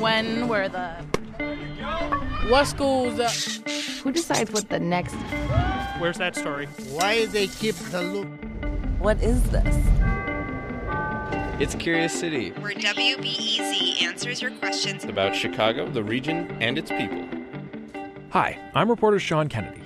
when were the what schools? Uh, Who decides what the next? Where's that story? Why they keep the loop? What is this? It's Curious City. where WBEZ answers your questions about Chicago, the region, and its people. Hi, I'm reporter Sean Kennedy.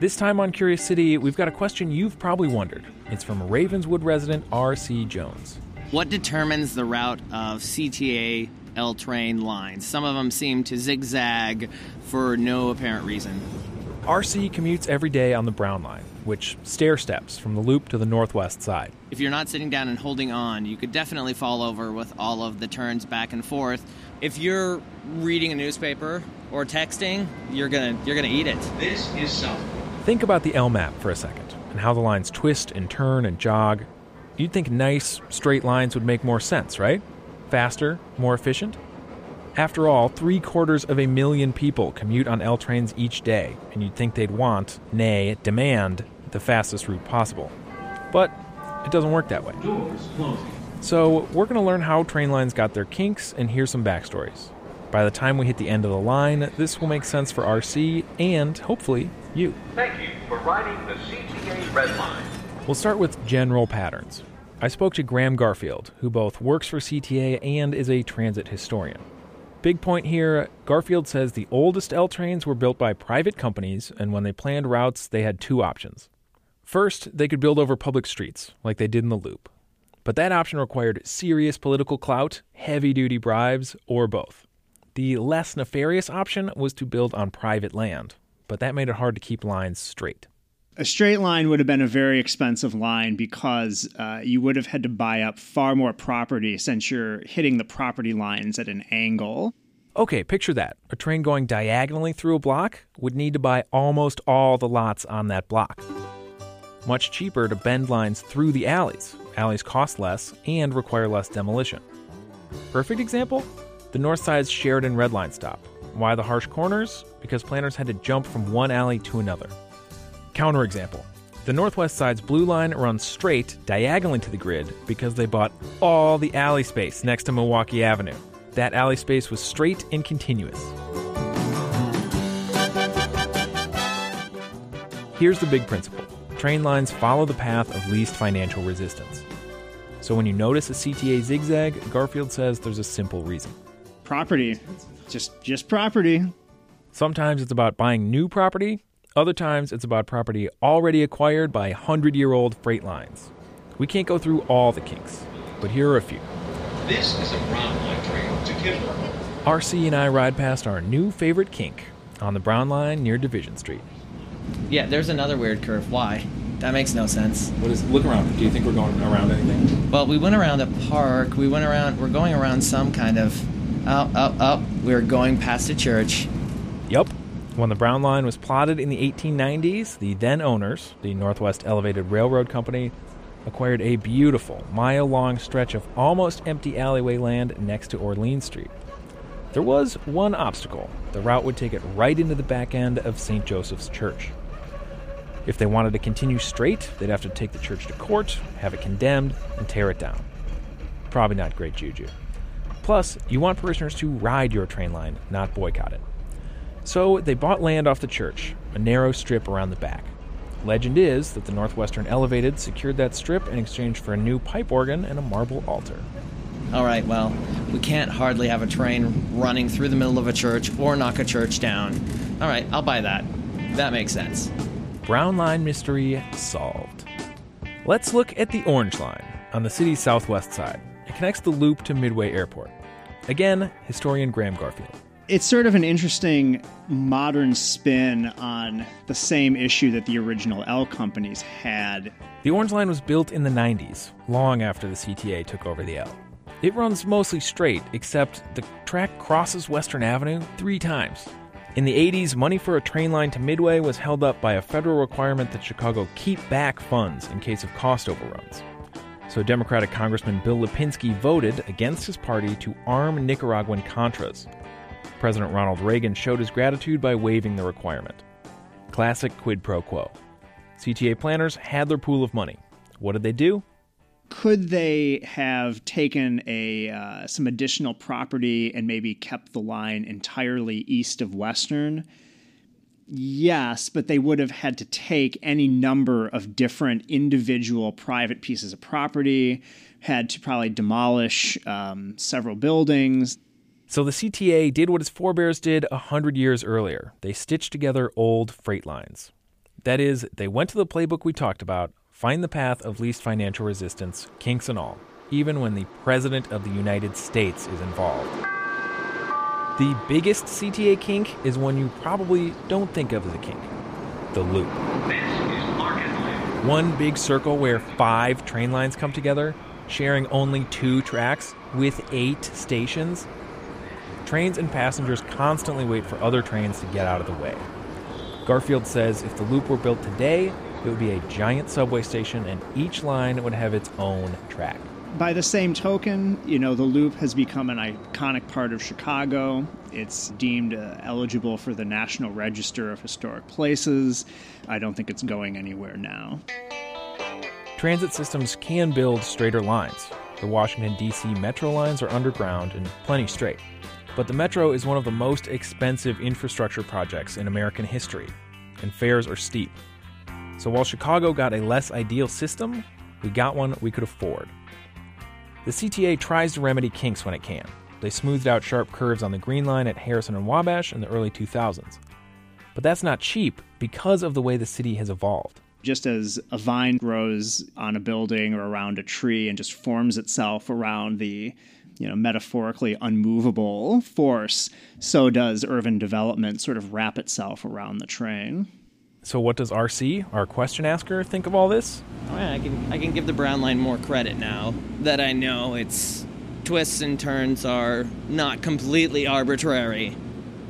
This time on Curious City, we've got a question you've probably wondered. It's from Ravenswood resident R.C. Jones. What determines the route of CTA L train lines? Some of them seem to zigzag for no apparent reason. R.C. commutes every day on the Brown Line, which stair steps from the loop to the northwest side. If you're not sitting down and holding on, you could definitely fall over with all of the turns back and forth. If you're reading a newspaper or texting, you're gonna you're gonna eat it. This is South. Think about the L map for a second and how the lines twist and turn and jog. You'd think nice, straight lines would make more sense, right? Faster, more efficient? After all, three quarters of a million people commute on L trains each day, and you'd think they'd want, nay, demand, the fastest route possible. But it doesn't work that way. So, we're going to learn how train lines got their kinks and hear some backstories. By the time we hit the end of the line, this will make sense for RC and, hopefully, you. Thank you for riding the CTA Red Line. We'll start with general patterns. I spoke to Graham Garfield, who both works for CTA and is a transit historian. Big point here Garfield says the oldest L trains were built by private companies, and when they planned routes, they had two options. First, they could build over public streets, like they did in the Loop. But that option required serious political clout, heavy duty bribes, or both. The less nefarious option was to build on private land, but that made it hard to keep lines straight. A straight line would have been a very expensive line because uh, you would have had to buy up far more property since you're hitting the property lines at an angle. Okay, picture that. A train going diagonally through a block would need to buy almost all the lots on that block. Much cheaper to bend lines through the alleys. Alleys cost less and require less demolition. Perfect example? The North Side's Sheridan Red Line stop. Why the harsh corners? Because planners had to jump from one alley to another. Counterexample. The Northwest Side's Blue Line runs straight, diagonally to the grid, because they bought all the alley space next to Milwaukee Avenue. That alley space was straight and continuous. Here's the big principle train lines follow the path of least financial resistance. So when you notice a CTA zigzag, Garfield says there's a simple reason. Property, just just property. Sometimes it's about buying new property, other times it's about property already acquired by 100 year old freight lines. We can't go through all the kinks, but here are a few. This is a Brown Line train to Kimball. RC and I ride past our new favorite kink on the Brown Line near Division Street. Yeah, there's another weird curve. Why? That makes no sense. What is? Look around. Do you think we're going around anything? Well, we went around a park. We went around. We're going around some kind of. Oh, oh, oh. We're going past a church. Yup. When the Brown Line was plotted in the 1890s, the then owners, the Northwest Elevated Railroad Company, acquired a beautiful mile long stretch of almost empty alleyway land next to Orleans Street. There was one obstacle the route would take it right into the back end of St. Joseph's Church. If they wanted to continue straight, they'd have to take the church to court, have it condemned, and tear it down. Probably not great juju. Plus, you want parishioners to ride your train line, not boycott it. So they bought land off the church, a narrow strip around the back. Legend is that the Northwestern Elevated secured that strip in exchange for a new pipe organ and a marble altar. All right, well, we can't hardly have a train running through the middle of a church or knock a church down. All right, I'll buy that. That makes sense. Brown Line mystery solved. Let's look at the Orange Line on the city's southwest side. It connects the loop to Midway Airport. Again, historian Graham Garfield. It's sort of an interesting modern spin on the same issue that the original L companies had. The Orange Line was built in the 90s, long after the CTA took over the L. It runs mostly straight, except the track crosses Western Avenue three times. In the 80s, money for a train line to Midway was held up by a federal requirement that Chicago keep back funds in case of cost overruns. So Democratic Congressman Bill Lipinski voted against his party to arm Nicaraguan Contras. President Ronald Reagan showed his gratitude by waiving the requirement. Classic quid pro quo. CTA planners had their pool of money. What did they do? Could they have taken a uh, some additional property and maybe kept the line entirely east of Western? Yes, but they would have had to take any number of different individual private pieces of property, had to probably demolish um, several buildings. So the CTA did what its forebears did a hundred years earlier. They stitched together old freight lines. That is, they went to the playbook we talked about, find the path of least financial resistance, kinks and all, even when the President of the United States is involved. The biggest CTA kink is one you probably don't think of as a kink the loop. One big circle where five train lines come together, sharing only two tracks with eight stations. Trains and passengers constantly wait for other trains to get out of the way. Garfield says if the loop were built today, it would be a giant subway station and each line would have its own track. By the same token, you know, the loop has become an iconic part of Chicago. It's deemed uh, eligible for the National Register of Historic Places. I don't think it's going anywhere now. Transit systems can build straighter lines. The Washington, D.C. metro lines are underground and plenty straight. But the metro is one of the most expensive infrastructure projects in American history, and fares are steep. So while Chicago got a less ideal system, we got one we could afford. The CTA tries to remedy kinks when it can. They smoothed out sharp curves on the Green Line at Harrison and Wabash in the early 2000s. But that's not cheap because of the way the city has evolved. Just as a vine grows on a building or around a tree and just forms itself around the you know, metaphorically unmovable force, so does urban development sort of wrap itself around the train. So, what does RC, our question asker, think of all this? Oh, yeah, I can I can give the Brown Line more credit now that I know its twists and turns are not completely arbitrary.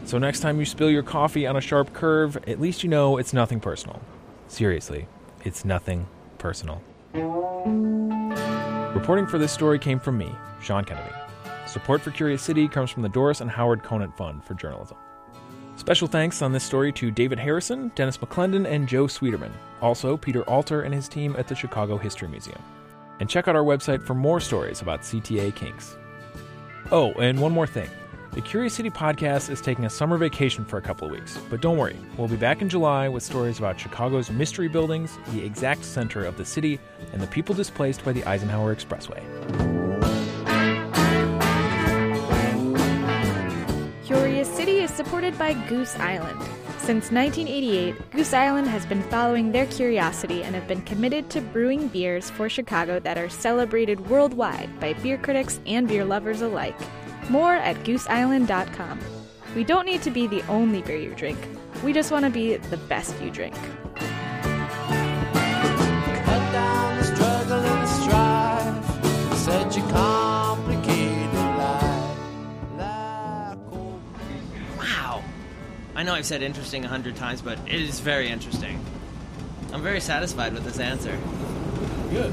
So next time you spill your coffee on a sharp curve, at least you know it's nothing personal. Seriously, it's nothing personal. Reporting for this story came from me, Sean Kennedy. Support for Curious City comes from the Doris and Howard Conant Fund for Journalism. Special thanks on this story to David Harrison, Dennis McClendon, and Joe Schwieterman. Also, Peter Alter and his team at the Chicago History Museum. And check out our website for more stories about CTA kinks. Oh, and one more thing. The Curious City podcast is taking a summer vacation for a couple of weeks, but don't worry, we'll be back in July with stories about Chicago's mystery buildings, the exact center of the city, and the people displaced by the Eisenhower Expressway. Curious City is supported by Goose Island. Since 1988, Goose Island has been following their curiosity and have been committed to brewing beers for Chicago that are celebrated worldwide by beer critics and beer lovers alike. More at gooseisland.com. We don't need to be the only beer you drink. We just want to be the best you drink. Wow. I know I've said interesting a hundred times, but it is very interesting. I'm very satisfied with this answer. Good.